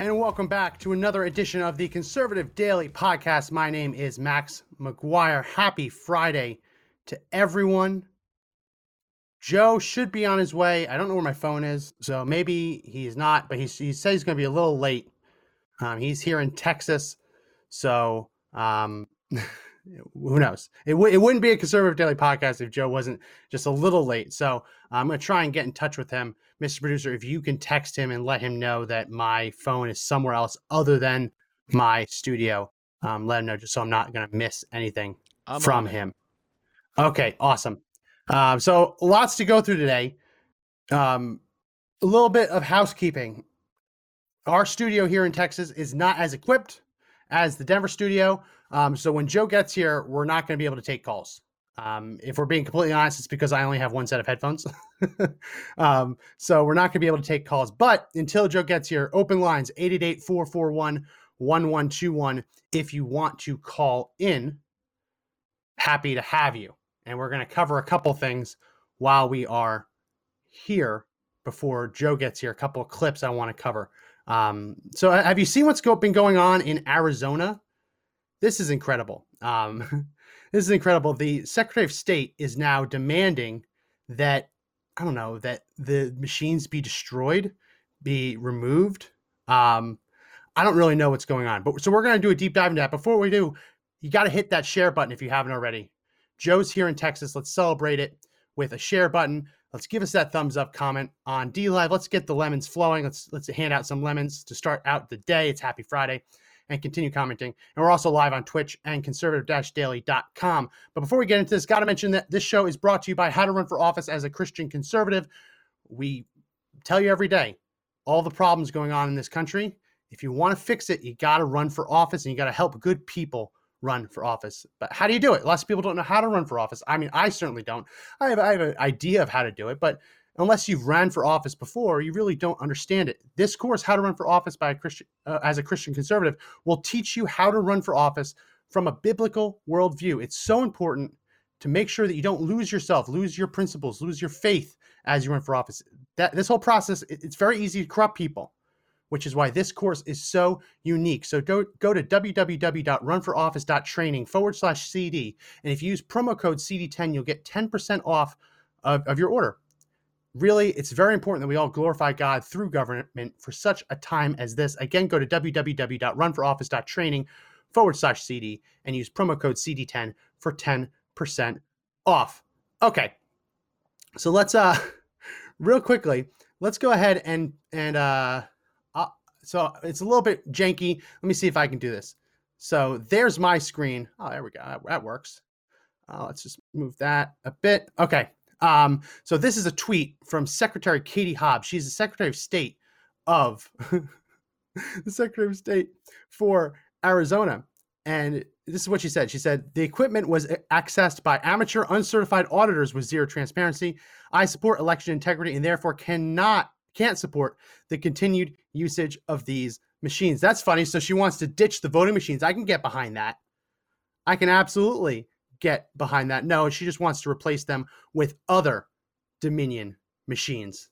And welcome back to another edition of the Conservative Daily Podcast. My name is Max McGuire. Happy Friday to everyone. Joe should be on his way. I don't know where my phone is, so maybe he's not, but he's, he said he's going to be a little late. Um, he's here in Texas, so um, who knows? It, w- it wouldn't be a Conservative Daily Podcast if Joe wasn't just a little late. So I'm going to try and get in touch with him. Mr. Producer, if you can text him and let him know that my phone is somewhere else other than my studio, um, let him know just so I'm not going to miss anything I'm from it. him. Okay, awesome. Um, so lots to go through today. Um, a little bit of housekeeping. Our studio here in Texas is not as equipped as the Denver studio. Um, so when Joe gets here, we're not going to be able to take calls. Um, if we're being completely honest, it's because I only have one set of headphones. um, so we're not going to be able to take calls. But until Joe gets here, open lines 888 441 1121 if you want to call in. Happy to have you. And we're going to cover a couple things while we are here before Joe gets here. A couple of clips I want to cover. Um, so, have you seen what's go- been going on in Arizona? This is incredible. Um, this is incredible. The Secretary of State is now demanding that I don't know that the machines be destroyed, be removed. Um, I don't really know what's going on, but so we're going to do a deep dive into that. Before we do, you got to hit that share button if you haven't already. Joe's here in Texas. Let's celebrate it with a share button. Let's give us that thumbs up comment on DLive. Let's get the lemons flowing. Let's let's hand out some lemons to start out the day. It's Happy Friday. And continue commenting. And we're also live on Twitch and conservative-daily.com. But before we get into this, got to mention that this show is brought to you by How to Run for Office as a Christian Conservative. We tell you every day all the problems going on in this country. If you want to fix it, you got to run for office and you got to help good people run for office. But how do you do it? Lots of people don't know how to run for office. I mean, I certainly don't. I have, I have an idea of how to do it, but unless you've ran for office before, you really don't understand it. This course, How to Run for Office by a Christian uh, as a Christian conservative, will teach you how to run for office from a biblical worldview. It's so important to make sure that you don't lose yourself, lose your principles, lose your faith as you run for office. That this whole process, it- it's very easy to corrupt people, which is why this course is so unique. So go go to www.runforoffice.training forward slash CD, and if you use promo code CD10, you'll get 10% off of, of your order. Really, it's very important that we all glorify God through government for such a time as this. Again, go to www.runforoffice.training forward slash CD and use promo code CD10 for 10% off. Okay. So let's uh real quickly, let's go ahead and and uh, uh so it's a little bit janky. Let me see if I can do this. So there's my screen. Oh, there we go. That, works. Uh, let's just move that a bit. Okay. Um, so this is a tweet from Secretary Katie Hobbs. She's the Secretary of State of the Secretary of State for Arizona. And this is what she said. She said, the equipment was accessed by amateur, uncertified auditors with zero transparency. I support election integrity and therefore cannot, can't support the continued usage of these machines. That's funny. So she wants to ditch the voting machines. I can get behind that. I can absolutely get behind that. No, she just wants to replace them with other Dominion machines.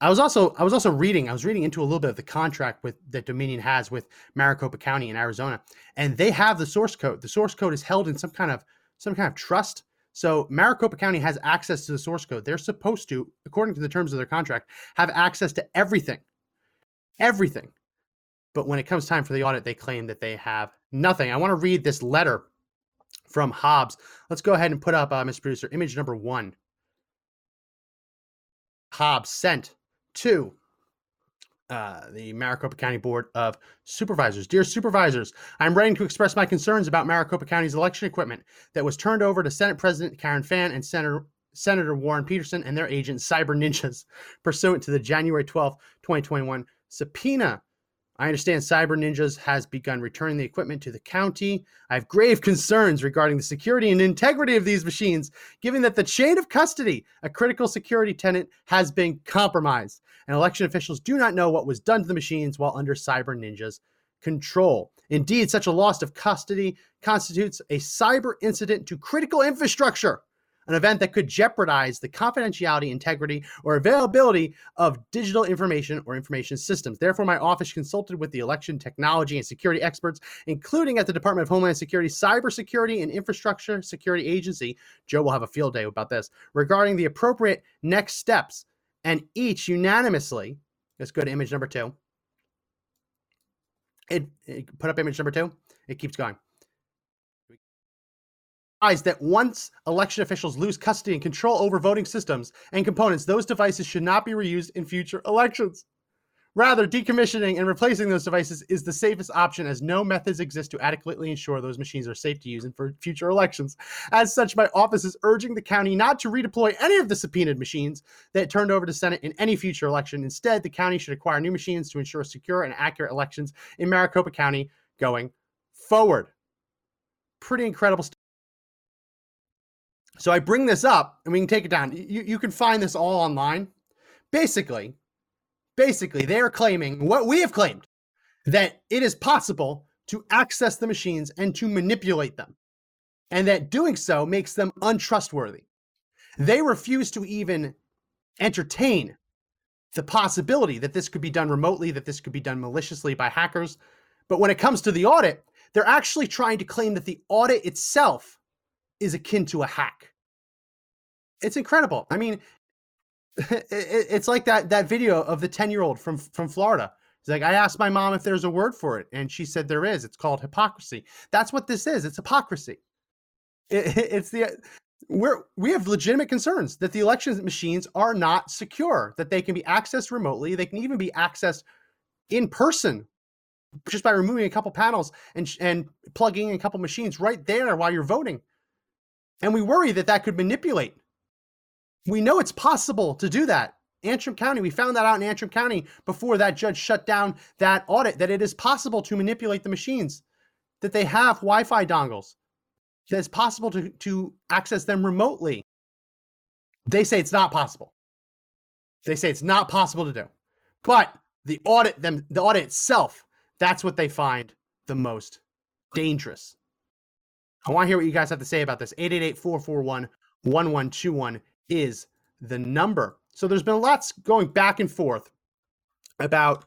I was also I was also reading I was reading into a little bit of the contract with that Dominion has with Maricopa County in Arizona, and they have the source code. The source code is held in some kind of some kind of trust. So Maricopa County has access to the source code. They're supposed to, according to the terms of their contract, have access to everything, everything. But when it comes time for the audit, they claim that they have nothing. I want to read this letter from Hobbs. Let's go ahead and put up, uh, Mr. Producer, image number one. Hobbs sent to uh, the Maricopa County Board of Supervisors. Dear supervisors, I'm writing to express my concerns about Maricopa County's election equipment that was turned over to Senate President Karen Fann and Senator Senator Warren Peterson and their agent, Cyber Ninjas, pursuant to the January 12th, 2021 subpoena. I understand Cyber Ninjas has begun returning the equipment to the county. I have grave concerns regarding the security and integrity of these machines, given that the chain of custody, a critical security tenant, has been compromised, and election officials do not know what was done to the machines while under Cyber Ninjas' control. Indeed, such a loss of custody constitutes a cyber incident to critical infrastructure an event that could jeopardize the confidentiality, integrity, or availability of digital information or information systems. Therefore, my office consulted with the election technology and security experts, including at the Department of Homeland Security, Cybersecurity and Infrastructure Security Agency. Joe will have a field day about this regarding the appropriate next steps, and each unanimously. Let's go to image number two. It, it put up image number two. It keeps going that once election officials lose custody and control over voting systems and components, those devices should not be reused in future elections. Rather, decommissioning and replacing those devices is the safest option as no methods exist to adequately ensure those machines are safe to use in for future elections. As such, my office is urging the county not to redeploy any of the subpoenaed machines that turned over to Senate in any future election. Instead, the county should acquire new machines to ensure secure and accurate elections in Maricopa County going forward. Pretty incredible stuff. So I bring this up and we can take it down. You, you can find this all online. Basically, basically, they are claiming what we have claimed that it is possible to access the machines and to manipulate them, and that doing so makes them untrustworthy. They refuse to even entertain the possibility that this could be done remotely, that this could be done maliciously by hackers. But when it comes to the audit, they're actually trying to claim that the audit itself is akin to a hack. It's incredible. I mean, it's like that that video of the 10 year old from from Florida. He's like, I asked my mom if there's a word for it, and she said there is. It's called hypocrisy. That's what this is. It's hypocrisy. It, it's the we're we have legitimate concerns that the election machines are not secure, that they can be accessed remotely, they can even be accessed in person just by removing a couple panels and and plugging in a couple machines right there while you're voting. And we worry that that could manipulate. We know it's possible to do that. Antrim County, we found that out in Antrim County before that judge shut down that audit, that it is possible to manipulate the machines, that they have Wi Fi dongles, that it's possible to, to access them remotely. They say it's not possible. They say it's not possible to do. But the audit them the audit itself, that's what they find the most dangerous. I want to hear what you guys have to say about this. 888-441-1121 is the number. So there's been lots going back and forth about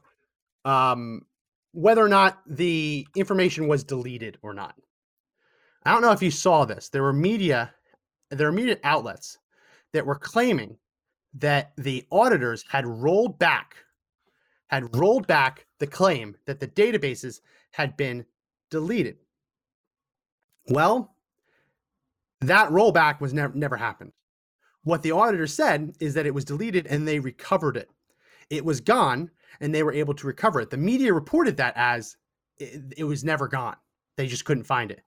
um, whether or not the information was deleted or not. I don't know if you saw this. There were media, there were media outlets that were claiming that the auditors had rolled back, had rolled back the claim that the databases had been deleted. Well, that rollback was never never happened. What the auditor said is that it was deleted and they recovered it. It was gone and they were able to recover it. The media reported that as it, it was never gone. They just couldn't find it.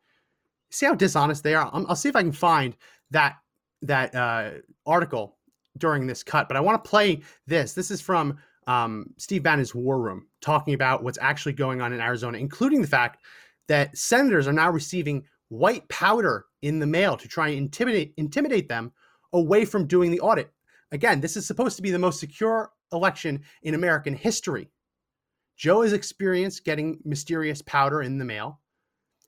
See how dishonest they are. i will see if I can find that that uh, article during this cut. But I want to play this. This is from um, Steve Bannon's War Room, talking about what's actually going on in Arizona, including the fact that senators are now receiving white powder in the mail to try and intimidate intimidate them away from doing the audit. Again, this is supposed to be the most secure election in American history. Joe has experienced getting mysterious powder in the mail.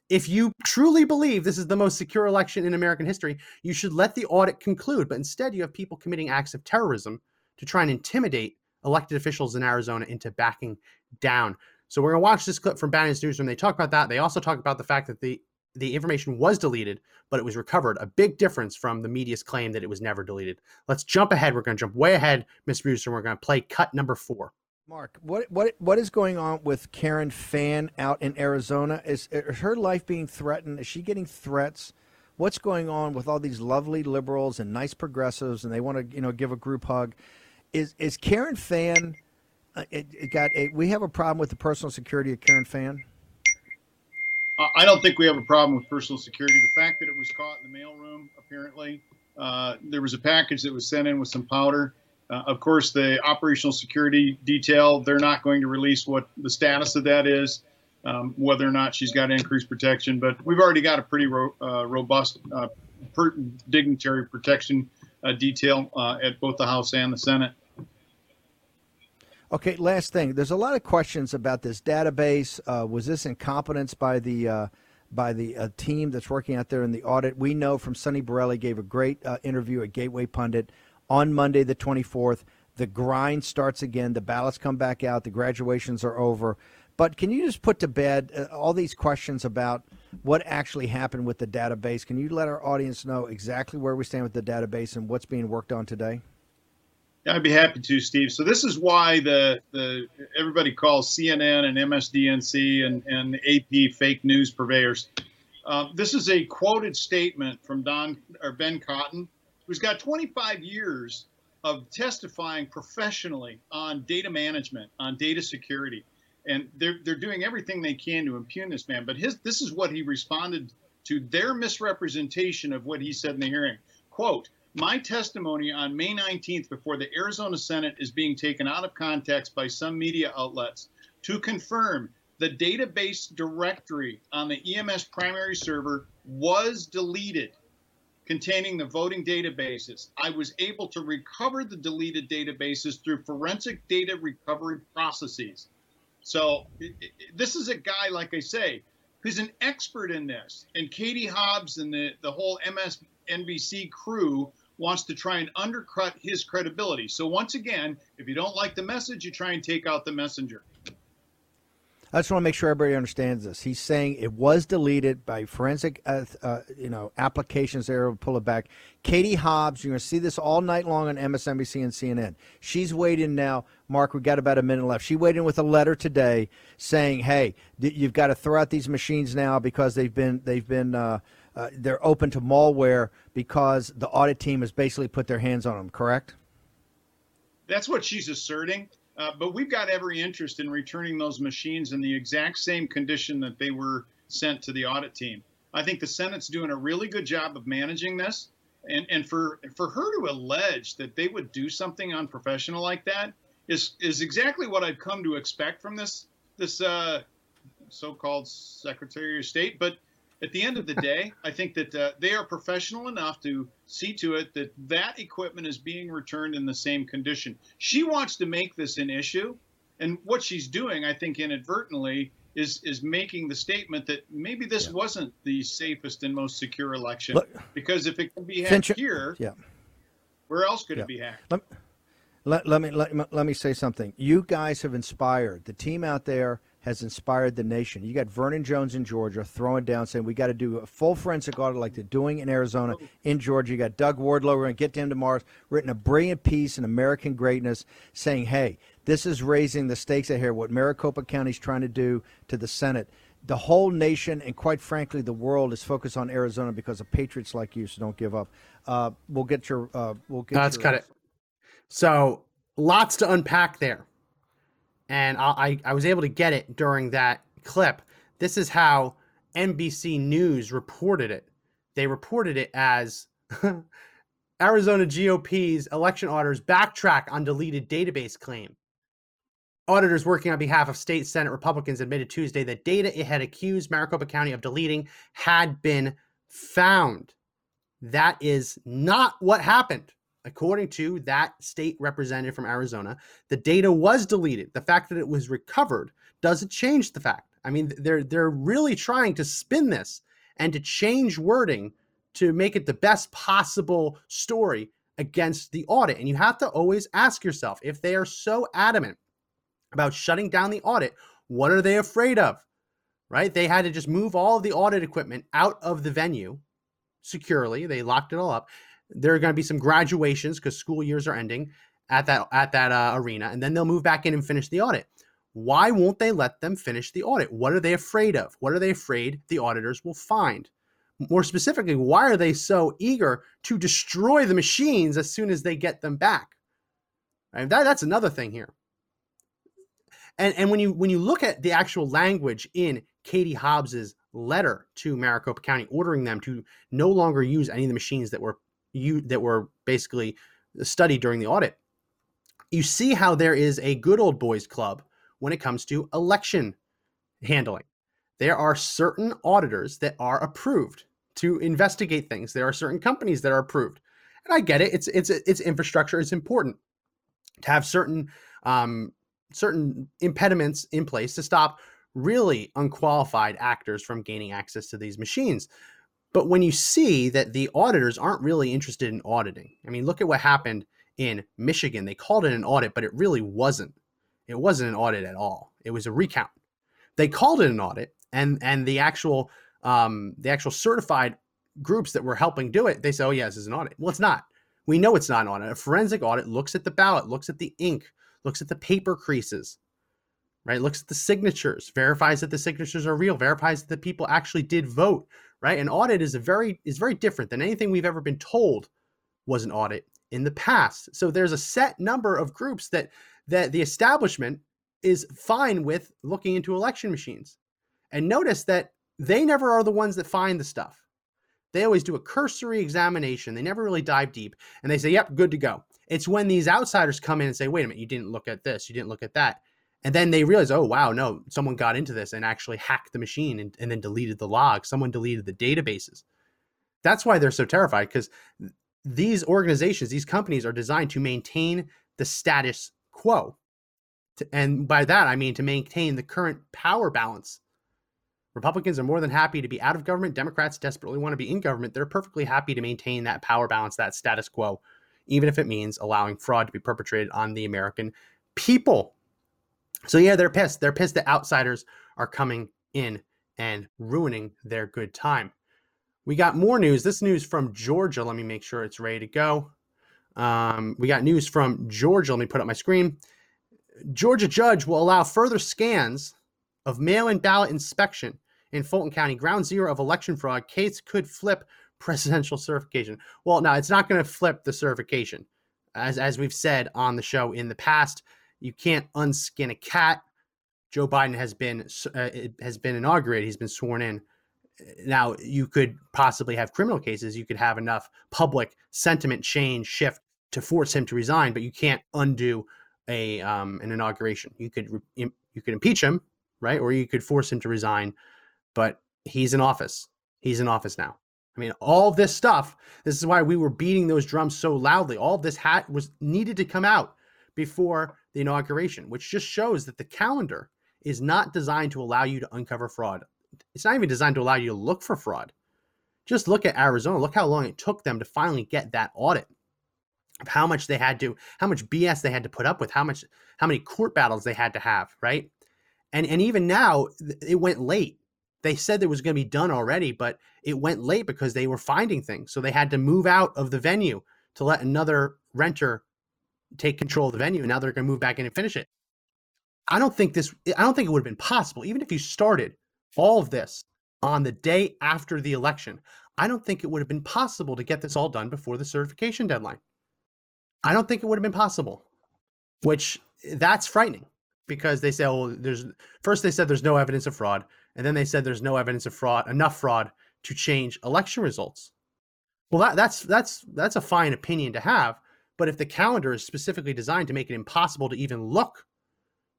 If you truly believe this is the most secure election in American history, you should let the audit conclude. But instead, you have people committing acts of terrorism to try and intimidate elected officials in Arizona into backing down. So we're going to watch this clip from Bannon's Newsroom. They talk about that. They also talk about the fact that the the information was deleted, but it was recovered. A big difference from the media's claim that it was never deleted. Let's jump ahead. We're going to jump way ahead, Miss Brewster. We're going to play cut number four. Mark, what what what is going on with Karen Fann out in Arizona? Is, is her life being threatened? Is she getting threats? What's going on with all these lovely liberals and nice progressives, and they want to you know give a group hug? Is is Karen Fann? Uh, it, it got a, we have a problem with the personal security of Karen Fann. I don't think we have a problem with personal security. The fact that it was caught in the mailroom, apparently, Uh, there was a package that was sent in with some powder. Uh, of course, the operational security detail, they're not going to release what the status of that is, um, whether or not she's got increased protection. But we've already got a pretty ro- uh, robust uh, per- dignitary protection uh, detail uh, at both the House and the Senate. Okay, last thing. There's a lot of questions about this database. Uh, was this incompetence by the uh, by the uh, team that's working out there in the audit? We know from Sonny Borrelli gave a great uh, interview at Gateway Pundit on Monday the 24th. The grind starts again. The ballots come back out. The graduations are over. But can you just put to bed uh, all these questions about what actually happened with the database? Can you let our audience know exactly where we stand with the database and what's being worked on today? I'd be happy to, Steve. So this is why the the everybody calls CNN and MSDNC and, and AP fake news purveyors. Uh, this is a quoted statement from Don or Ben Cotton, who's got 25 years of testifying professionally on data management, on data security, and they're they're doing everything they can to impugn this man. But his this is what he responded to their misrepresentation of what he said in the hearing. Quote my testimony on May 19th before the Arizona Senate is being taken out of context by some media outlets to confirm the database directory on the EMS primary server was deleted containing the voting databases. I was able to recover the deleted databases through forensic data recovery processes. So this is a guy, like I say, who's an expert in this. And Katie Hobbs and the, the whole MSNBC crew wants to try and undercut his credibility. So once again, if you don't like the message, you try and take out the messenger. I just want to make sure everybody understands this. He's saying it was deleted by forensic, uh, uh, you know, applications. There will pull it back. Katie Hobbs, you're going to see this all night long on MSNBC and CNN. She's waiting now. Mark, we've got about a minute left. She in with a letter today saying, "Hey, you've got to throw out these machines now because they've been they've been." Uh, uh, they're open to malware because the audit team has basically put their hands on them, correct? That's what she's asserting. Uh, but we've got every interest in returning those machines in the exact same condition that they were sent to the audit team. I think the Senate's doing a really good job of managing this. And, and for for her to allege that they would do something unprofessional like that is is exactly what I've come to expect from this this uh, so-called Secretary of State. But at the end of the day, I think that uh, they are professional enough to see to it that that equipment is being returned in the same condition. She wants to make this an issue, and what she's doing, I think, inadvertently, is is making the statement that maybe this yeah. wasn't the safest and most secure election. Look, because if it can be hacked Finch, here, yeah. where else could yeah. it be hacked? Let, let, let me let, let me say something. You guys have inspired the team out there has inspired the nation. You got Vernon Jones in Georgia throwing down saying we got to do a full forensic audit like they're doing in Arizona, in Georgia. You got Doug Wardlow, we're going to get to him tomorrow, written a brilliant piece in American Greatness saying, hey, this is raising the stakes out here, what Maricopa County is trying to do to the Senate. The whole nation and quite frankly, the world is focused on Arizona because of patriots like you. So don't give up. Uh, we'll get your. Uh, we'll get. Let's cut it. So lots to unpack there and I, I, was able to get it during that clip. This is how NBC News reported it. They reported it as Arizona GOP's election auditors backtrack on deleted database claim. Auditors working on behalf of state Senate Republicans admitted Tuesday that data it had accused Maricopa County of deleting had been found. That is not what happened. According to that state representative from Arizona, the data was deleted. The fact that it was recovered doesn't change the fact. I mean, they're they're really trying to spin this and to change wording to make it the best possible story against the audit. And you have to always ask yourself if they are so adamant about shutting down the audit, what are they afraid of? Right? They had to just move all of the audit equipment out of the venue securely. They locked it all up there are going to be some graduations because school years are ending at that at that uh, arena, and then they'll move back in and finish the audit. Why won't they let them finish the audit? What are they afraid of? What are they afraid the auditors will find? More specifically, why are they so eager to destroy the machines as soon as they get them back? Right? That, that's another thing here. And and when you when you look at the actual language in Katie Hobbs's letter to Maricopa County, ordering them to no longer use any of the machines that were you that were basically studied during the audit, you see how there is a good old boys club when it comes to election handling. There are certain auditors that are approved to investigate things. There are certain companies that are approved, and I get it. It's it's it's infrastructure. It's important to have certain um, certain impediments in place to stop really unqualified actors from gaining access to these machines. But when you see that the auditors aren't really interested in auditing, I mean, look at what happened in Michigan. They called it an audit, but it really wasn't. It wasn't an audit at all. It was a recount. They called it an audit, and and the actual um, the actual certified groups that were helping do it, they say, "Oh, yeah, this is an audit." Well, it's not. We know it's not an audit. A forensic audit looks at the ballot, looks at the ink, looks at the paper creases, right? Looks at the signatures, verifies that the signatures are real, verifies that the people actually did vote, right? An audit is a very is very different than anything we've ever been told was an audit in the past. So there's a set number of groups that that the establishment is fine with looking into election machines. And notice that they never are the ones that find the stuff. They always do a cursory examination. They never really dive deep and they say, yep, good to go. It's when these outsiders come in and say, wait a minute, you didn't look at this, you didn't look at that. And then they realize, oh, wow, no, someone got into this and actually hacked the machine and, and then deleted the logs. Someone deleted the databases. That's why they're so terrified because these organizations, these companies are designed to maintain the status quo. And by that, I mean to maintain the current power balance. Republicans are more than happy to be out of government. Democrats desperately want to be in government. They're perfectly happy to maintain that power balance, that status quo, even if it means allowing fraud to be perpetrated on the American people. So, yeah, they're pissed. They're pissed that outsiders are coming in and ruining their good time. We got more news. This news from Georgia. Let me make sure it's ready to go. Um, we got news from Georgia. Let me put up my screen. Georgia judge will allow further scans of mail in ballot inspection in Fulton County, ground zero of election fraud. Case could flip presidential certification. Well, now it's not going to flip the certification. As, as we've said on the show in the past, you can't unskin a cat. Joe Biden has been uh, has been inaugurated. He's been sworn in. Now you could possibly have criminal cases. You could have enough public sentiment change shift to force him to resign, but you can't undo a um, an inauguration. You could you could impeach him, right, or you could force him to resign. But he's in office. He's in office now. I mean, all this stuff. This is why we were beating those drums so loudly. All this hat was needed to come out before the inauguration, which just shows that the calendar is not designed to allow you to uncover fraud. It's not even designed to allow you to look for fraud. Just look at Arizona. Look how long it took them to finally get that audit of how much they had to, how much BS they had to put up with, how much, how many court battles they had to have, right? And and even now, it went late. They said it was going to be done already, but it went late because they were finding things. So they had to move out of the venue to let another renter take control of the venue. And now they're going to move back in and finish it. I don't think this, I don't think it would have been possible, even if you started all of this on the day after the election. I don't think it would have been possible to get this all done before the certification deadline. I don't think it would have been possible, which that's frightening because they say, oh, there's first they said there's no evidence of fraud, and then they said there's no evidence of fraud, enough fraud to change election results. Well, that, that's that's that's a fine opinion to have, but if the calendar is specifically designed to make it impossible to even look,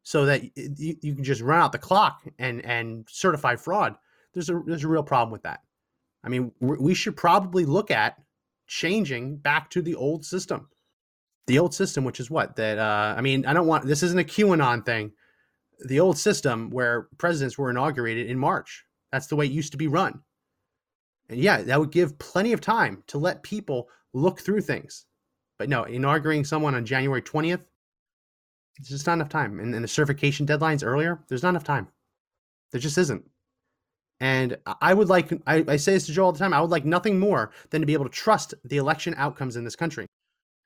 so that you, you can just run out the clock and and certify fraud, there's a there's a real problem with that. I mean, we should probably look at changing back to the old system the old system, which is what that uh, I mean, I don't want this isn't a QAnon thing. The old system where presidents were inaugurated in March. That's the way it used to be run. And yeah, that would give plenty of time to let people look through things. But no, inaugurating someone on January 20th, it's just not enough time. And, and the certification deadlines earlier, there's not enough time. There just isn't. And I would like, I, I say this to Joe all the time, I would like nothing more than to be able to trust the election outcomes in this country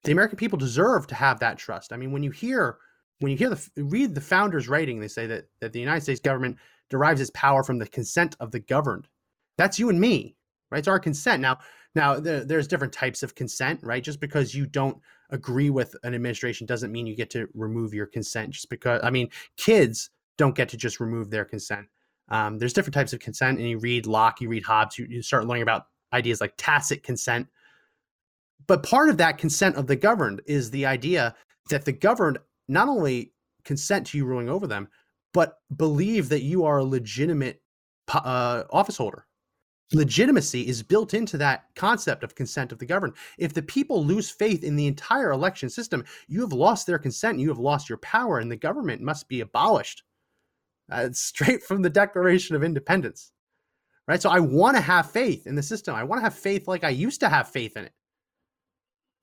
the American people deserve to have that trust. I mean, when you hear when you hear the read the founders' writing, they say that that the United States government derives its power from the consent of the governed. That's you and me, right? It's our consent. Now, now there, there's different types of consent, right? Just because you don't agree with an administration doesn't mean you get to remove your consent. Just because, I mean, kids don't get to just remove their consent. Um, there's different types of consent, and you read Locke, you read Hobbes, you, you start learning about ideas like tacit consent, but part of that consent of the governed is the idea that the governed not only consent to you ruling over them, but believe that you are a legitimate uh, office holder. Legitimacy is built into that concept of consent of the governed. If the people lose faith in the entire election system, you have lost their consent, you have lost your power, and the government must be abolished. Uh, straight from the Declaration of Independence. Right. So I want to have faith in the system. I want to have faith like I used to have faith in it.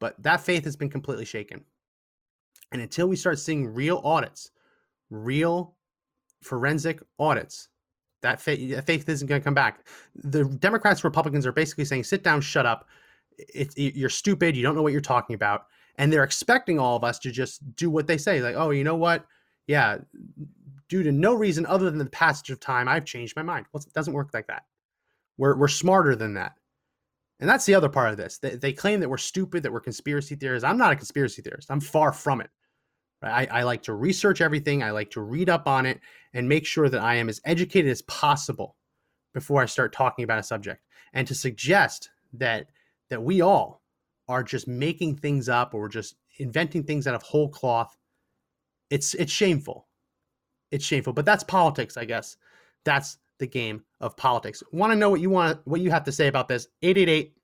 But that faith has been completely shaken. And until we start seeing real audits, real forensic audits, that faith, faith isn't going to come back. The Democrats, Republicans are basically saying, sit down, shut up. You're stupid. You don't know what you're talking about. And they're expecting all of us to just do what they say. Like, oh, you know what? Yeah, due to no reason other than the passage of time, I've changed my mind. Well, it doesn't work like that. We're, we're smarter than that. And that's the other part of this. They, they claim that we're stupid, that we're conspiracy theorists. I'm not a conspiracy theorist. I'm far from it. I, I like to research everything. I like to read up on it and make sure that I am as educated as possible before I start talking about a subject. And to suggest that that we all are just making things up or just inventing things out of whole cloth, it's it's shameful. It's shameful. But that's politics, I guess. That's the game of politics. Want to know what you want what you have to say about this? 888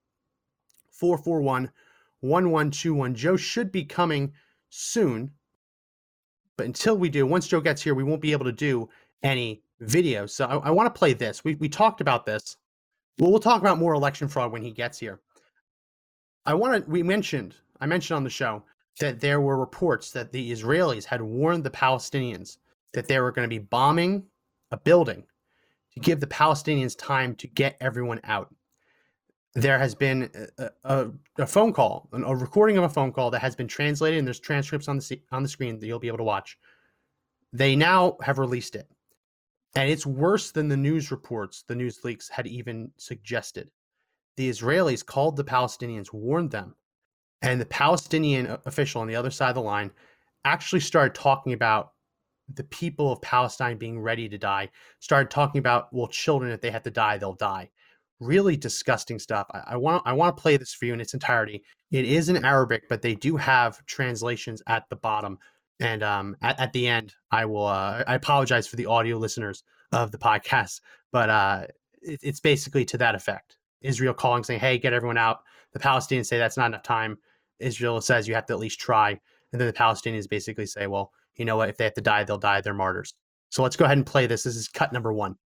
441 1121. Joe should be coming soon but until we do, once Joe gets here, we won't be able to do any video. So I, I want to play this. We, we talked about this. Well, we'll talk about more election fraud when he gets here. I want to, we mentioned, I mentioned on the show that there were reports that the Israelis had warned the Palestinians that they were going to be bombing a building to give the Palestinians time to get everyone out. There has been a, a, a phone call, a recording of a phone call that has been translated, and there's transcripts on the on the screen that you'll be able to watch. They now have released it, and it's worse than the news reports, the news leaks had even suggested. The Israelis called the Palestinians, warned them, and the Palestinian official on the other side of the line actually started talking about the people of Palestine being ready to die, started talking about, well, children, if they have to die, they'll die really disgusting stuff. I, want I want to play this for you in its entirety. It is in Arabic, but they do have translations at the bottom. And um, at, at the end, I will. Uh, I apologize for the audio listeners of the podcast, but uh, it, it's basically to that effect. Israel calling, saying, "Hey, get everyone out." The Palestinians say that's not enough time. Israel says you have to at least try, and then the Palestinians basically say, "Well, you know what? If they have to die, they'll die. They're martyrs." So let's go ahead and play this. This is cut number one.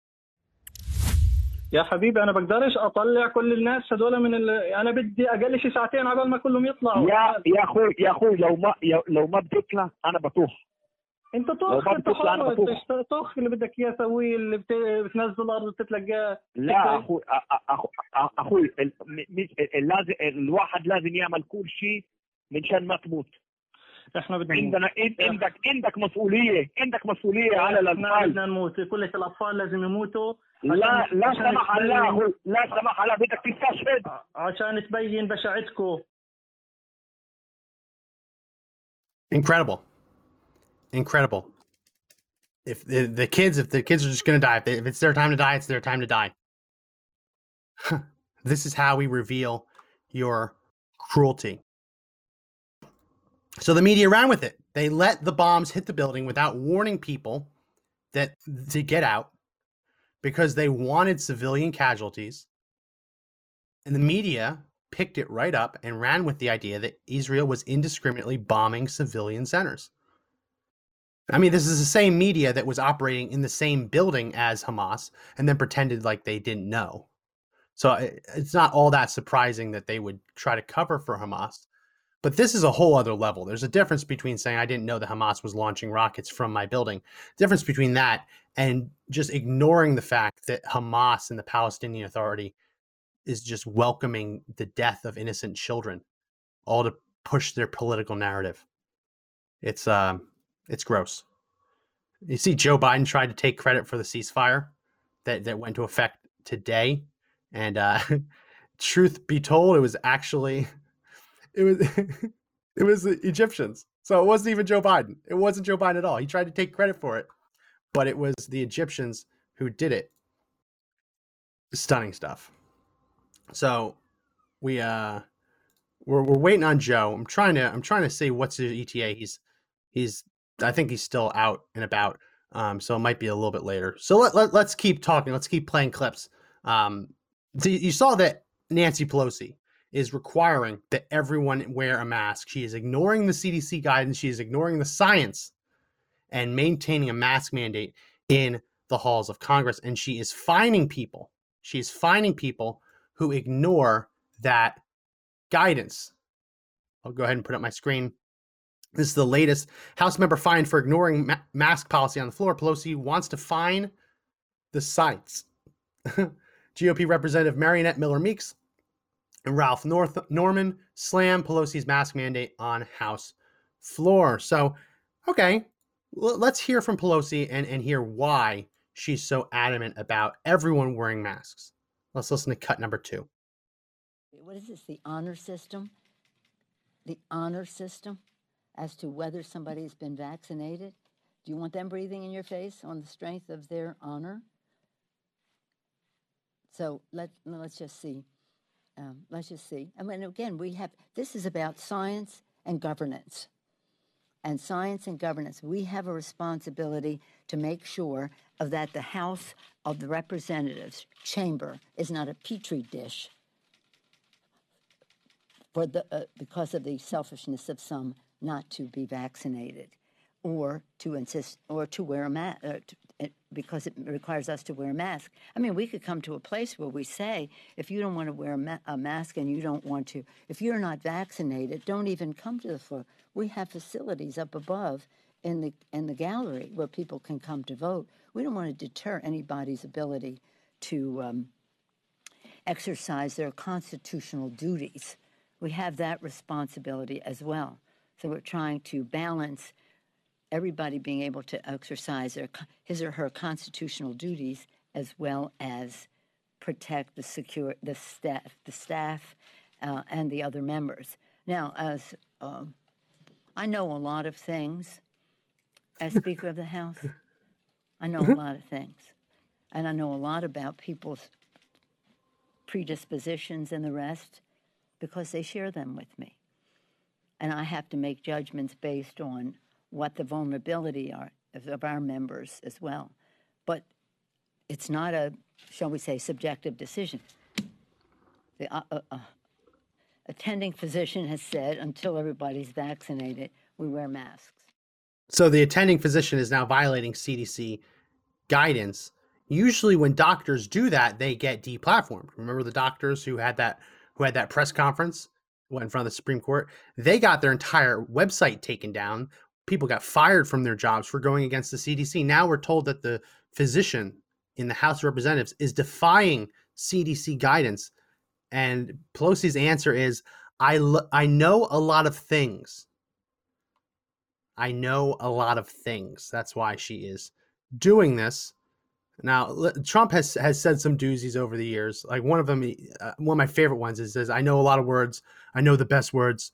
يا حبيبي أنا بقدرش أطلع كل الناس هذول من ال... أنا بدي أقل شيء ساعتين عبال ما كلهم يطلعوا. يا يا أخوي يا أخوي لو ما لو ما بتطلع أنا بطوح. أنت طخ أنت حر طخ اللي بدك إياه سويه اللي بت... بتنزل الأرض وتتلقاه. لا أخوي أخوي أخوي لازم الواحد لازم يعمل كل شيء منشان ما تموت. إحنا بدنا عندنا عندك عندك مسؤولية عندك مسؤولية على الأطفال. بدنا نموت. كل الأطفال لازم يموتوا. لا لا سمح الله لا سمح الله بدك تستشهد عشان تبين بشاعتكم incredible incredible if the, the kids if the kids are just going to die if, they, if it's their time to die it's their time to die this is how we reveal your cruelty so the media ran with it they let the bombs hit the building without warning people that to get out because they wanted civilian casualties. And the media picked it right up and ran with the idea that Israel was indiscriminately bombing civilian centers. I mean, this is the same media that was operating in the same building as Hamas and then pretended like they didn't know. So it's not all that surprising that they would try to cover for Hamas. But this is a whole other level. There's a difference between saying I didn't know that Hamas was launching rockets from my building. The Difference between that and just ignoring the fact that Hamas and the Palestinian Authority is just welcoming the death of innocent children, all to push their political narrative. It's um, it's gross. You see, Joe Biden tried to take credit for the ceasefire that that went to effect today, and uh, truth be told, it was actually it was it was the Egyptians. So it wasn't even Joe Biden. It wasn't Joe Biden at all. He tried to take credit for it but it was the Egyptians who did it. Stunning stuff. So we uh we're we're waiting on Joe. I'm trying to I'm trying to see what's his ETA. He's he's I think he's still out and about. Um, so it might be a little bit later. So let, let let's keep talking. Let's keep playing clips. Um, so you saw that Nancy Pelosi is requiring that everyone wear a mask. She is ignoring the CDC guidance. She is ignoring the science and maintaining a mask mandate in the halls of Congress. And she is finding people. She is fining people who ignore that guidance. I'll go ahead and put up my screen. This is the latest House member fined for ignoring ma- mask policy on the floor. Pelosi wants to fine the sites. GOP Representative Mariannette Miller Meeks and Ralph North- Norman slam Pelosi's mask mandate on House floor. So, okay, let's hear from Pelosi and, and hear why she's so adamant about everyone wearing masks. Let's listen to cut number two. What is this, the honor system? The honor system as to whether somebody's been vaccinated? Do you want them breathing in your face on the strength of their honor? So let, let's just see. Um, let's just see. I mean, again, we have this is about science and governance. And science and governance, we have a responsibility to make sure of that the House of the Representatives chamber is not a petri dish for the uh, because of the selfishness of some not to be vaccinated or to insist or to wear a mask uh, because it requires us to wear a mask. I mean, we could come to a place where we say, if you don't want to wear a, ma- a mask and you don't want to, if you're not vaccinated, don't even come to the floor. We have facilities up above in the in the gallery where people can come to vote. We don't want to deter anybody's ability to um, exercise their constitutional duties. We have that responsibility as well. So we're trying to balance everybody being able to exercise their, his or her constitutional duties as well as protect the secure the staff the staff uh, and the other members. Now, as um, I know a lot of things as Speaker of the House, I know a lot of things, and I know a lot about people's predispositions and the rest because they share them with me, and I have to make judgments based on what the vulnerability are of our members as well. But it's not a, shall we say, subjective decision. The uh, uh, uh, attending physician has said until everybody's vaccinated, we wear masks. So the attending physician is now violating CDC guidance. Usually, when doctors do that, they get deplatformed. Remember the doctors who had that who had that press conference went in front of the Supreme Court? They got their entire website taken down people got fired from their jobs for going against the CDC. Now we're told that the physician in the House of Representatives is defying CDC guidance. And Pelosi's answer is I, lo- I know a lot of things. I know a lot of things. That's why she is doing this. Now, Trump has has said some doozies over the years. Like one of them, uh, one of my favorite ones is says, "I know a lot of words. I know the best words."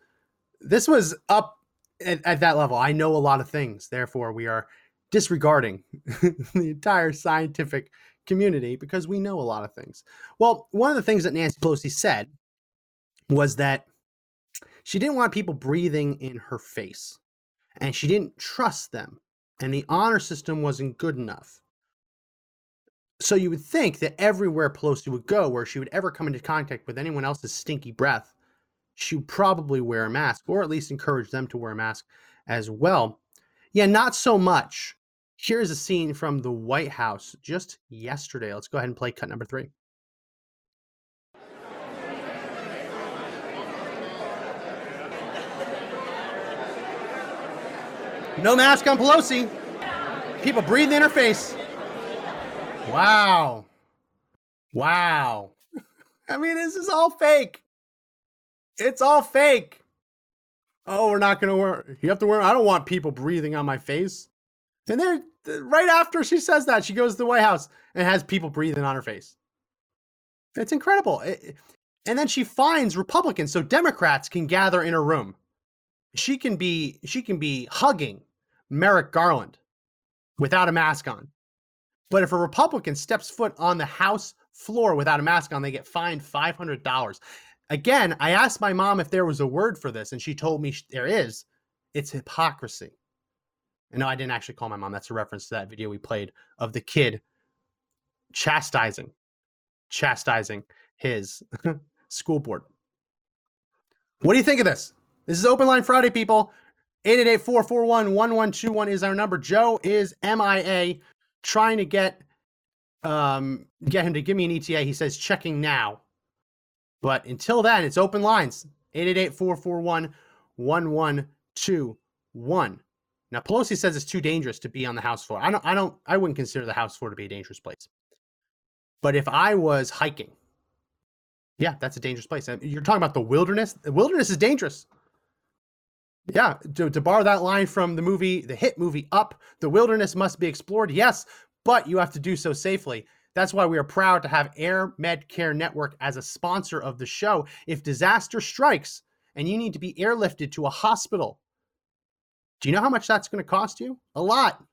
This was up at, at that level, I know a lot of things. Therefore, we are disregarding the entire scientific community because we know a lot of things. Well, one of the things that Nancy Pelosi said was that she didn't want people breathing in her face and she didn't trust them and the honor system wasn't good enough. So you would think that everywhere Pelosi would go, where she would ever come into contact with anyone else's stinky breath, she would probably wear a mask or at least encourage them to wear a mask as well. Yeah, not so much. Here's a scene from the White House just yesterday. Let's go ahead and play cut number three. No mask on Pelosi. People breathing in her face. Wow. Wow. I mean, this is all fake. It's all fake. Oh, we're not going to wear. You have to wear. I don't want people breathing on my face. And then, right after she says that, she goes to the White House and has people breathing on her face. It's incredible. It, and then she finds Republicans so Democrats can gather in a room. She can be she can be hugging Merrick Garland without a mask on. But if a Republican steps foot on the House floor without a mask on, they get fined $500. Again, I asked my mom if there was a word for this, and she told me there is. It's hypocrisy. And no, I didn't actually call my mom. That's a reference to that video we played of the kid chastising, chastising his school board. What do you think of this? This is Open Line Friday, people. 888-441-1121 is our number. Joe is MIA trying to get um get him to give me an ETA. He says checking now. But until then, it's open lines. 888-441-1121. Now Pelosi says it's too dangerous to be on the House floor. I don't I don't I wouldn't consider the House floor to be a dangerous place. But if I was hiking, yeah, that's a dangerous place. You're talking about the wilderness. The wilderness is dangerous. Yeah, to, to borrow that line from the movie, the hit movie Up, the wilderness must be explored. Yes, but you have to do so safely. That's why we are proud to have Air Med Care Network as a sponsor of the show. If disaster strikes and you need to be airlifted to a hospital, do you know how much that's going to cost you? A lot.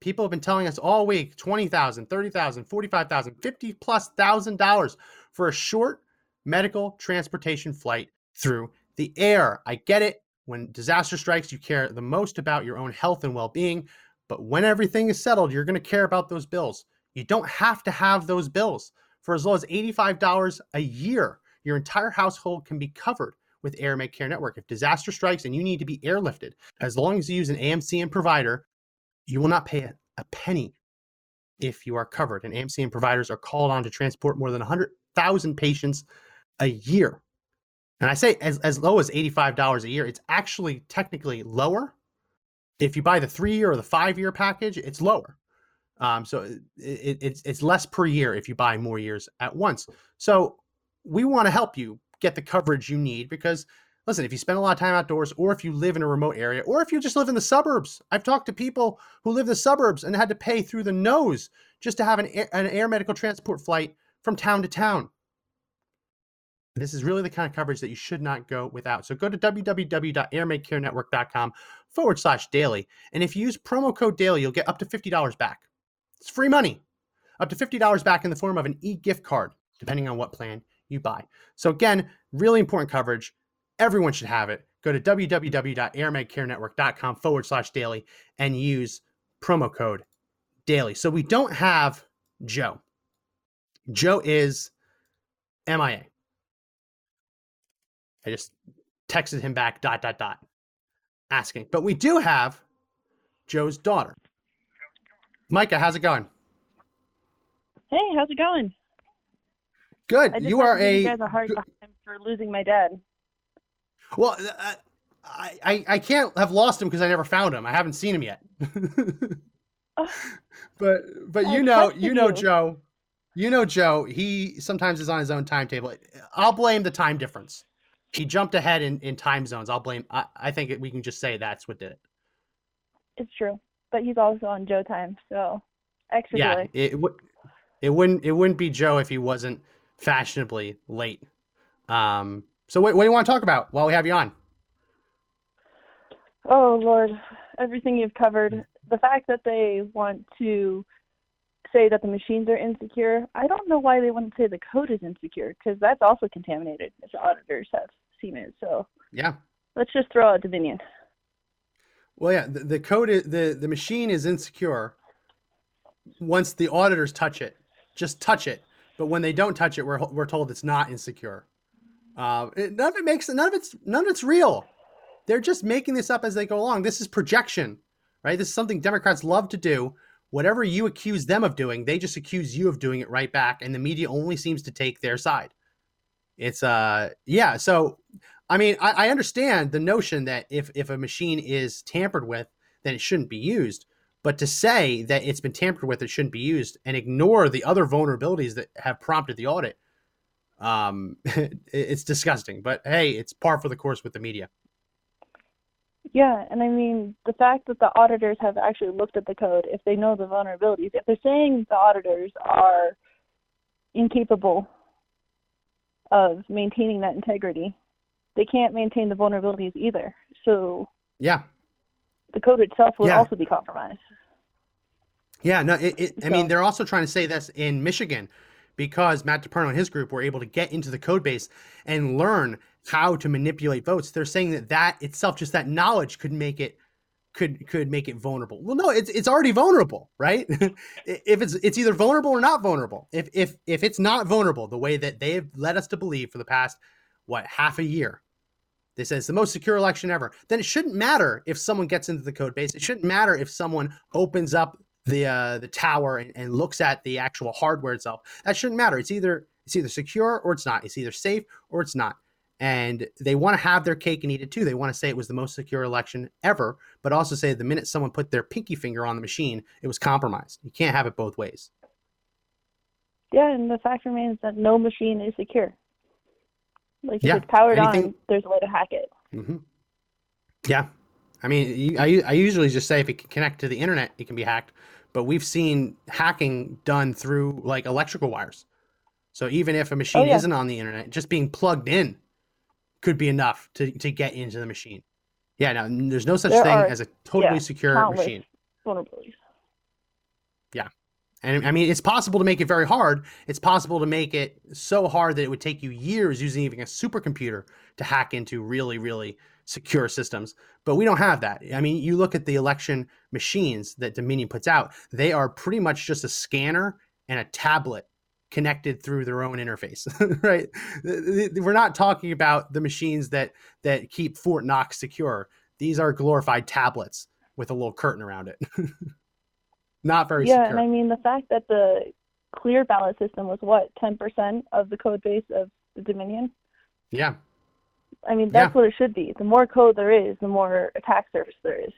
People have been telling us all week 20,000, 30,000, 45,000, 50 plus thousand dollars for a short medical transportation flight through the air. I get it. When disaster strikes, you care the most about your own health and well being. But when everything is settled, you're going to care about those bills. You don't have to have those bills. For as low as $85 a year, your entire household can be covered with Air Med Care Network. If disaster strikes and you need to be airlifted, as long as you use an AMCN provider, you will not pay a, penny if you are covered. And AMCN providers are called on to transport more than 100,000 patients a year. And I say as, as low as $85 a year, it's actually technically lower. If you buy the three year or the five year package, it's lower. Um, so it, it, it's, it's less per year if you buy more years at once. So we want to help you get the coverage you need because listen, if you spend a lot of time outdoors or if you live in a remote area or if you just live in the suburbs, I've talked to people who live in the suburbs and had to pay through the nose just to have an air, an air medical transport flight from town to town. This is really the kind of coverage that you should not go without. So go to www.airmedcarenetwork.com forward slash daily. And if you use promo code daily, you'll get up to $50 back. It's free money. Up to $50 back in the form of an e gift card, depending on what plan you buy. So again, really important coverage. Everyone should have it. Go to www.airmedcarenetwork.com forward slash daily and use promo code daily. So we don't have Joe. Joe is MIA. I just texted him back, dot, dot, dot, asking. But we do have Joe's daughter. Micah, how's it going? Hey, how's it going? Good. You are a you guys a hard time for losing my dad. well. uh, I, I I can't have lost him because I never found him. I haven't seen him yet. but but I you know you know you. Joe, you know Joe. He sometimes is on his own timetable. I'll blame the time difference. He jumped ahead in, in time zones. I'll blame. I, I think we can just say that's what did it. It's true, but he's also on Joe time, so extra yeah, delay. it would it wouldn't it wouldn't be Joe if he wasn't fashionably late. Um. So what, what do you want to talk about while we have you on? Oh Lord, everything you've covered. The fact that they want to say that the machines are insecure, I don't know why they wouldn't say the code is insecure because that's also contaminated, as auditors have seen it. So Yeah. let's just throw out Dominion. Well, yeah, the, the code is the the machine is insecure once the auditors touch it. Just touch it, but when they don't touch it, we're we're told it's not insecure. Uh, it, none of it makes none of it's none of it's real. They're just making this up as they go along. This is projection, right? This is something Democrats love to do. Whatever you accuse them of doing, they just accuse you of doing it right back, and the media only seems to take their side. It's uh yeah, so I mean, I, I understand the notion that if if a machine is tampered with, then it shouldn't be used. But to say that it's been tampered with, it shouldn't be used, and ignore the other vulnerabilities that have prompted the audit, um, it- it's disgusting. But hey, it's par for the course with the media. Yeah, and I mean the fact that the auditors have actually looked at the code, if they know the vulnerabilities, if they're saying the auditors are incapable of maintaining that integrity, they can't maintain the vulnerabilities either. So Yeah, the code itself will Yeah. also be compromised. Yeah, no, it, it, I mean, they're also trying to say this in Michigan. because Matt DePerno and his group were able to get into the code base and learn how to manipulate votes. They're saying that that itself, just that knowledge, could make it could could make it vulnerable. Well, no, it's it's already vulnerable, right? if it's it's either vulnerable or not vulnerable. If if if it's not vulnerable, the way that they've led us to believe for the past what half a year, they say it's the most secure election ever. Then it shouldn't matter if someone gets into the code base. It shouldn't matter if someone opens up the uh, the tower and, and looks at the actual hardware itself. That shouldn't matter. It's either it's either secure or it's not. It's either safe or it's not and they want to have their cake and eat it too. They want to say it was the most secure election ever, but also say the minute someone put their pinky finger on the machine, it was compromised. You can't have it both ways. Yeah, and the fact remains that no machine is secure. Like if Yeah, it's powered anything- on, there's a way to hack it. Mm-hmm. Yeah, I mean, I I usually just say if it can connect to the internet, it can be hacked. But we've seen hacking done through like electrical wires. So even if a machine yeah. isn't on the internet, just being plugged in could be enough to to get into the machine. Yeah, now there's no such There thing are- as a totally yeah, secure machine. Vulnerabilities. And I mean, it's possible to make it very hard. It's possible to make it so hard that it would take you years using even a supercomputer to hack into really, really secure systems. But we don't have that. I mean, you look at the election machines that Dominion puts out, they are pretty much just a scanner and a tablet connected through their own interface, right? We're not talking about the machines that that keep Fort Knox secure. These are glorified tablets with a little curtain around it. not very yeah, secure. and I mean the fact that the clear ballot system was what ten percent of the code base of the Dominion. Yeah. I mean that's Yeah. what it should be. The more code there is, the more attack surface there is.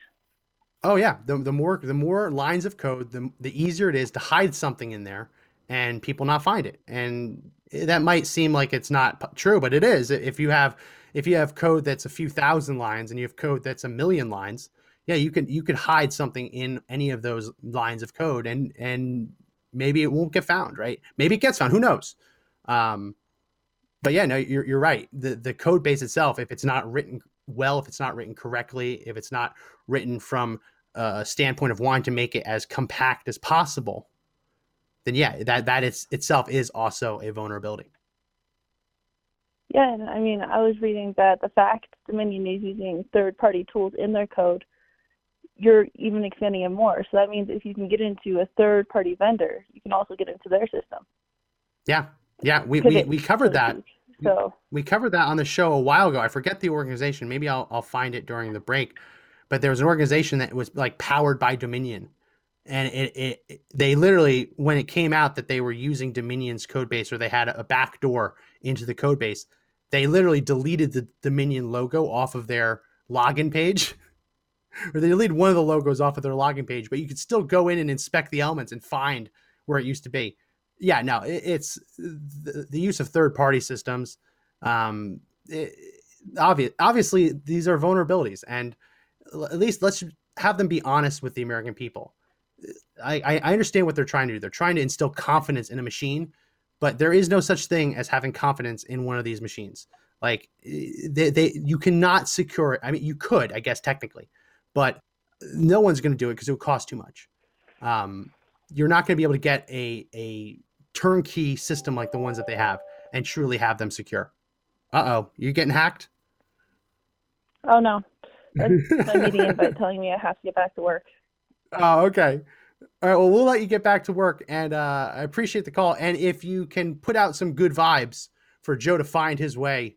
Oh yeah, the the more the more lines of code, the the easier it is to hide something in there and people not find it. And that might seem like it's not p- true, but it is. If you have if you have code that's a few thousand lines and you have code that's a million lines, yeah, you can you could hide something in any of those lines of code and and maybe it won't get found, right? Maybe it gets found, who knows? Um but yeah, no, you're you're right. The the code base itself, if it's not written well, if it's not written correctly, if it's not written from a standpoint of wanting to make it as compact as possible, then yeah, that that is itself is also a vulnerability. Yeah, and I mean I was reading that the fact Dominion is using third party tools in their code, you're even expanding it more. So that means if you can get into a third party vendor, you can also get into their system. Yeah, yeah, we we, we covered that. So We covered that on the show a while ago. I forget the organization. Maybe I'll I'll find it during the break. But there was an organization that was like powered by Dominion, and it, it, it- they literally when it came out that they were using Dominion's code base or they had a, a back door into the code base, they literally deleted the Dominion logo off of their login page. or they delete one of the logos off of their login page, but you could still go in and inspect the elements and find where it used to be. Yeah, no, it, it's the, the use of third party systems. Um, it, obvious, obviously, these are vulnerabilities, and at least let's have them be honest with the American people. I, I I understand what they're trying to do. They're trying to instill confidence in a machine, but there is no such thing as having confidence in one of these machines. Like eh, they, they you cannot secure it. I mean, you could, I guess, technically, but no one's going to do it because it would cost too much. Um, you're not going to be able to get a a turnkey system like the ones that they have and truly have them secure. Uh oh, you getting hacked? oh no. That's my meeting invite telling me I have to get back to work. Oh, okay. All right. Well, we'll let you get back to work, and uh, I appreciate the call. And if you can put out some good vibes for Joe to find his way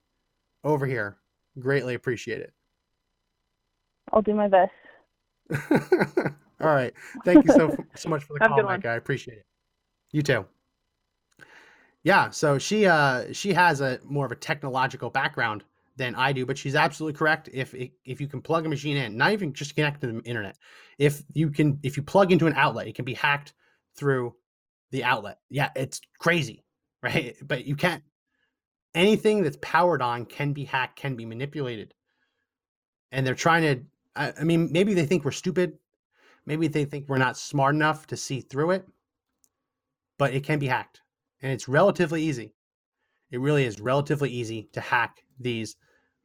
over here, greatly appreciate it. I'll do my best. All right. Thank you so so much for the call. Mike. I appreciate it. You too. Yeah. So she uh she has a more of a technological background than I do, but she's absolutely correct. If if you can plug a machine in, not even just connect to the internet, if you can if you plug into an outlet, it can be hacked through the outlet. Yeah, it's crazy, right? But you can't. Anything that's powered on can be hacked, can be manipulated, and they're trying to. I, I mean, maybe they think we're stupid. Maybe they think we're not smart enough to see through it, but it can be hacked, and it's relatively easy. It really is relatively easy to hack these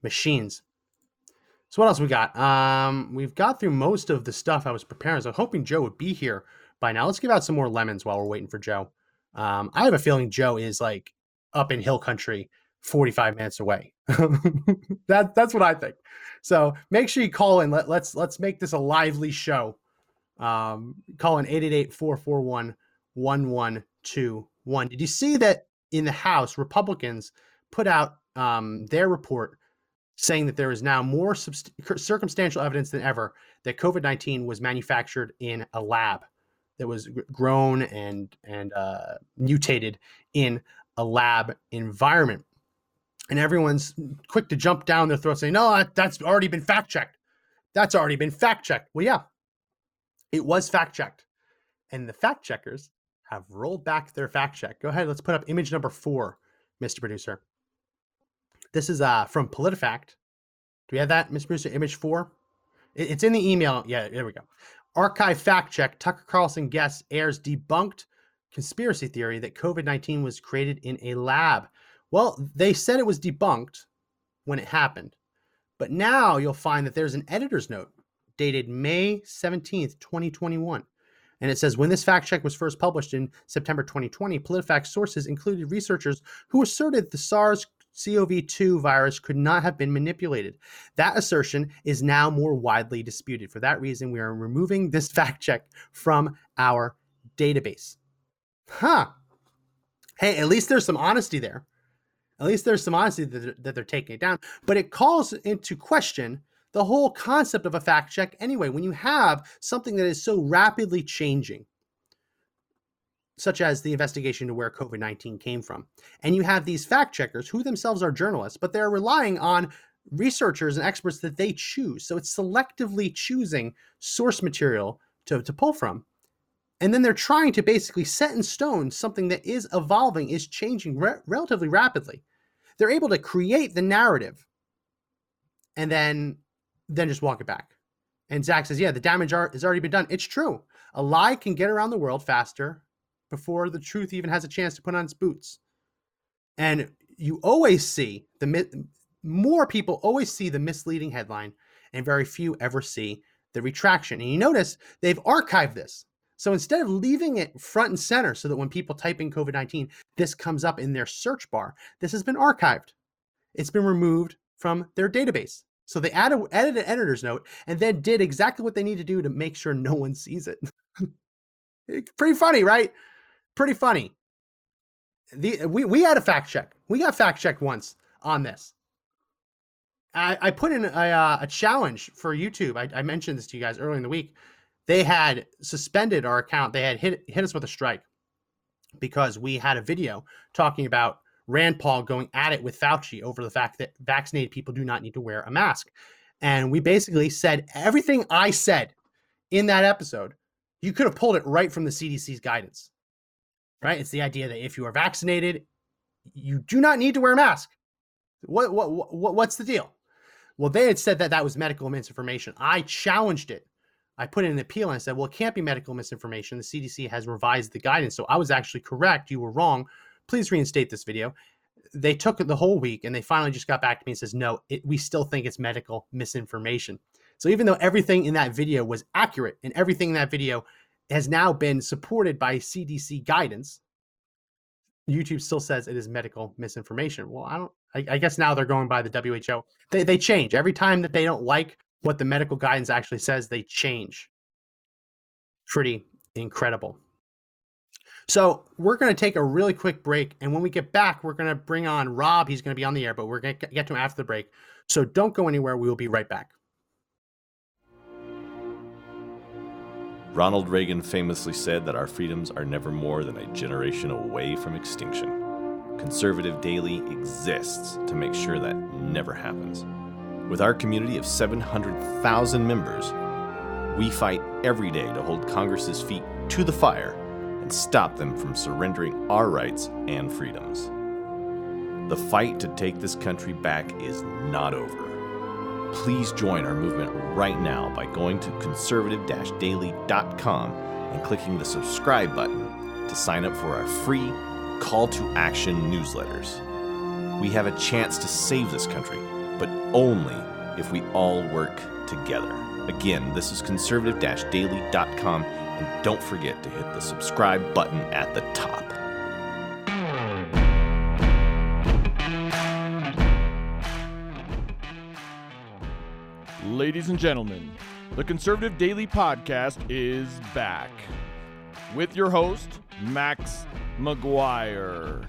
machines. So what else we got? Um, we've got through most of the stuff I was preparing. So I was hoping Joe would be here by now. Let's give out some more lemons while we're waiting for Joe. Um, I have a feeling Joe is like up in hill country, 45 minutes away. that that's what I think. So make sure you call in. Let, let's let's make this a lively show. Um, call in 888-441-1121. Did you see that in the House, Republicans put out um, their report saying that there is now more subst- circumstantial evidence than ever that COVID 19 was manufactured in a lab that was grown and, and uh, mutated in a lab environment. And everyone's quick to jump down their throat saying, no, that- that's already been fact checked. That's already been fact checked. Well, yeah, it was fact checked. And the fact checkers have rolled back their fact check. Go ahead, let's put up image number four, Mr. Producer. This is uh, from PolitiFact. Do we have that, Mr. Producer? Image four? It- It's in the email. Yeah, there we go. Archive fact check. Tucker Carlson guest airs debunked conspiracy theory that COVID 19 was created in a lab. Well, they said it was debunked when it happened. But now you'll find that there's an editor's note dated May 17th, 2021. And it says when this fact check was first published in September 2020, PolitiFact sources included researchers who asserted the SARS CoV 2 virus could not have been manipulated. That assertion is now more widely disputed. For that reason, we are removing this fact check from our database. Huh. Hey, at least there's some honesty there. At least there's some honesty that they're, that they're taking it down. But it calls into question the whole concept of a fact check anyway. When you have something that is so rapidly changing, such as the investigation to where COVID 19 came from, and you have these fact checkers who themselves are journalists, but they're relying on researchers and experts that they choose. So it's selectively choosing source material to, to pull from. And then they're trying to basically set in stone something that is evolving, is changing re- relatively rapidly. They're able to create the narrative and then then just walk it back. And Zach says, yeah, the damage are, has already been done. It's true. A lie can get around the world faster before the truth even has a chance to put on its boots. And you always see the more people always see the misleading headline, and very few ever see the retraction. And you notice they've archived this. So instead of leaving it front and center so that when people type in COVID 19, this comes up in their search bar, this has been archived. It's been removed from their database. So they added, added an editor's note and then did exactly what they need to do to make sure no one sees it. Pretty funny, right? Pretty funny. The, we, we had a fact check. We got fact checked once on this. I, put in a, uh, a challenge for YouTube. I, I mentioned this to you guys earlier in the week. They had suspended our account. They had hit, hit us with a strike because we had a video talking about Rand Paul going at it with Fauci over the fact that vaccinated people do not need to wear a mask. And we basically said everything I said in that episode, you could have pulled it right from the CDC's guidance. Right? It's the idea that if you are vaccinated, you do not need to wear a mask. What what, what what's the deal? Well, they had said that that was medical misinformation. I challenged it. I put in an appeal and I said, well, it can't be medical misinformation. The CDC has revised the guidance. So I was actually correct. You were wrong. Please reinstate this video. They took it the whole week and they finally just got back to me and says, no, it, we still think it's medical misinformation. So even though everything in that video was accurate and everything in that video has now been supported by CDC guidance, YouTube still says it is medical misinformation. Well, I don't. I, I, guess now they're going by the WHO. They they change every time that they don't like what the medical guidance actually says. They change. Pretty incredible. So we're going to take a really quick break, and when we get back, we're going to bring on Rob. He's going to be on the air, but we're going to get to him after the break. So don't go anywhere. We will be right back. Ronald Reagan famously said that our freedoms are never more than a generation away from extinction. Conservative Daily exists to make sure that never happens. With our community of 700,000 members, we fight every day to hold Congress's feet to the fire and stop them from surrendering our rights and freedoms. The fight to take this country back is not over please join our movement right now by going to conservative daily.com and clicking the subscribe button to sign up for our free call to action newsletters. We have a chance to save this country, only if we all work together. Again, this is conservative daily.com, and don't forget to hit the subscribe button at the top. Ladies and gentlemen, the Conservative Daily Podcast is back with your host, Max McGuire.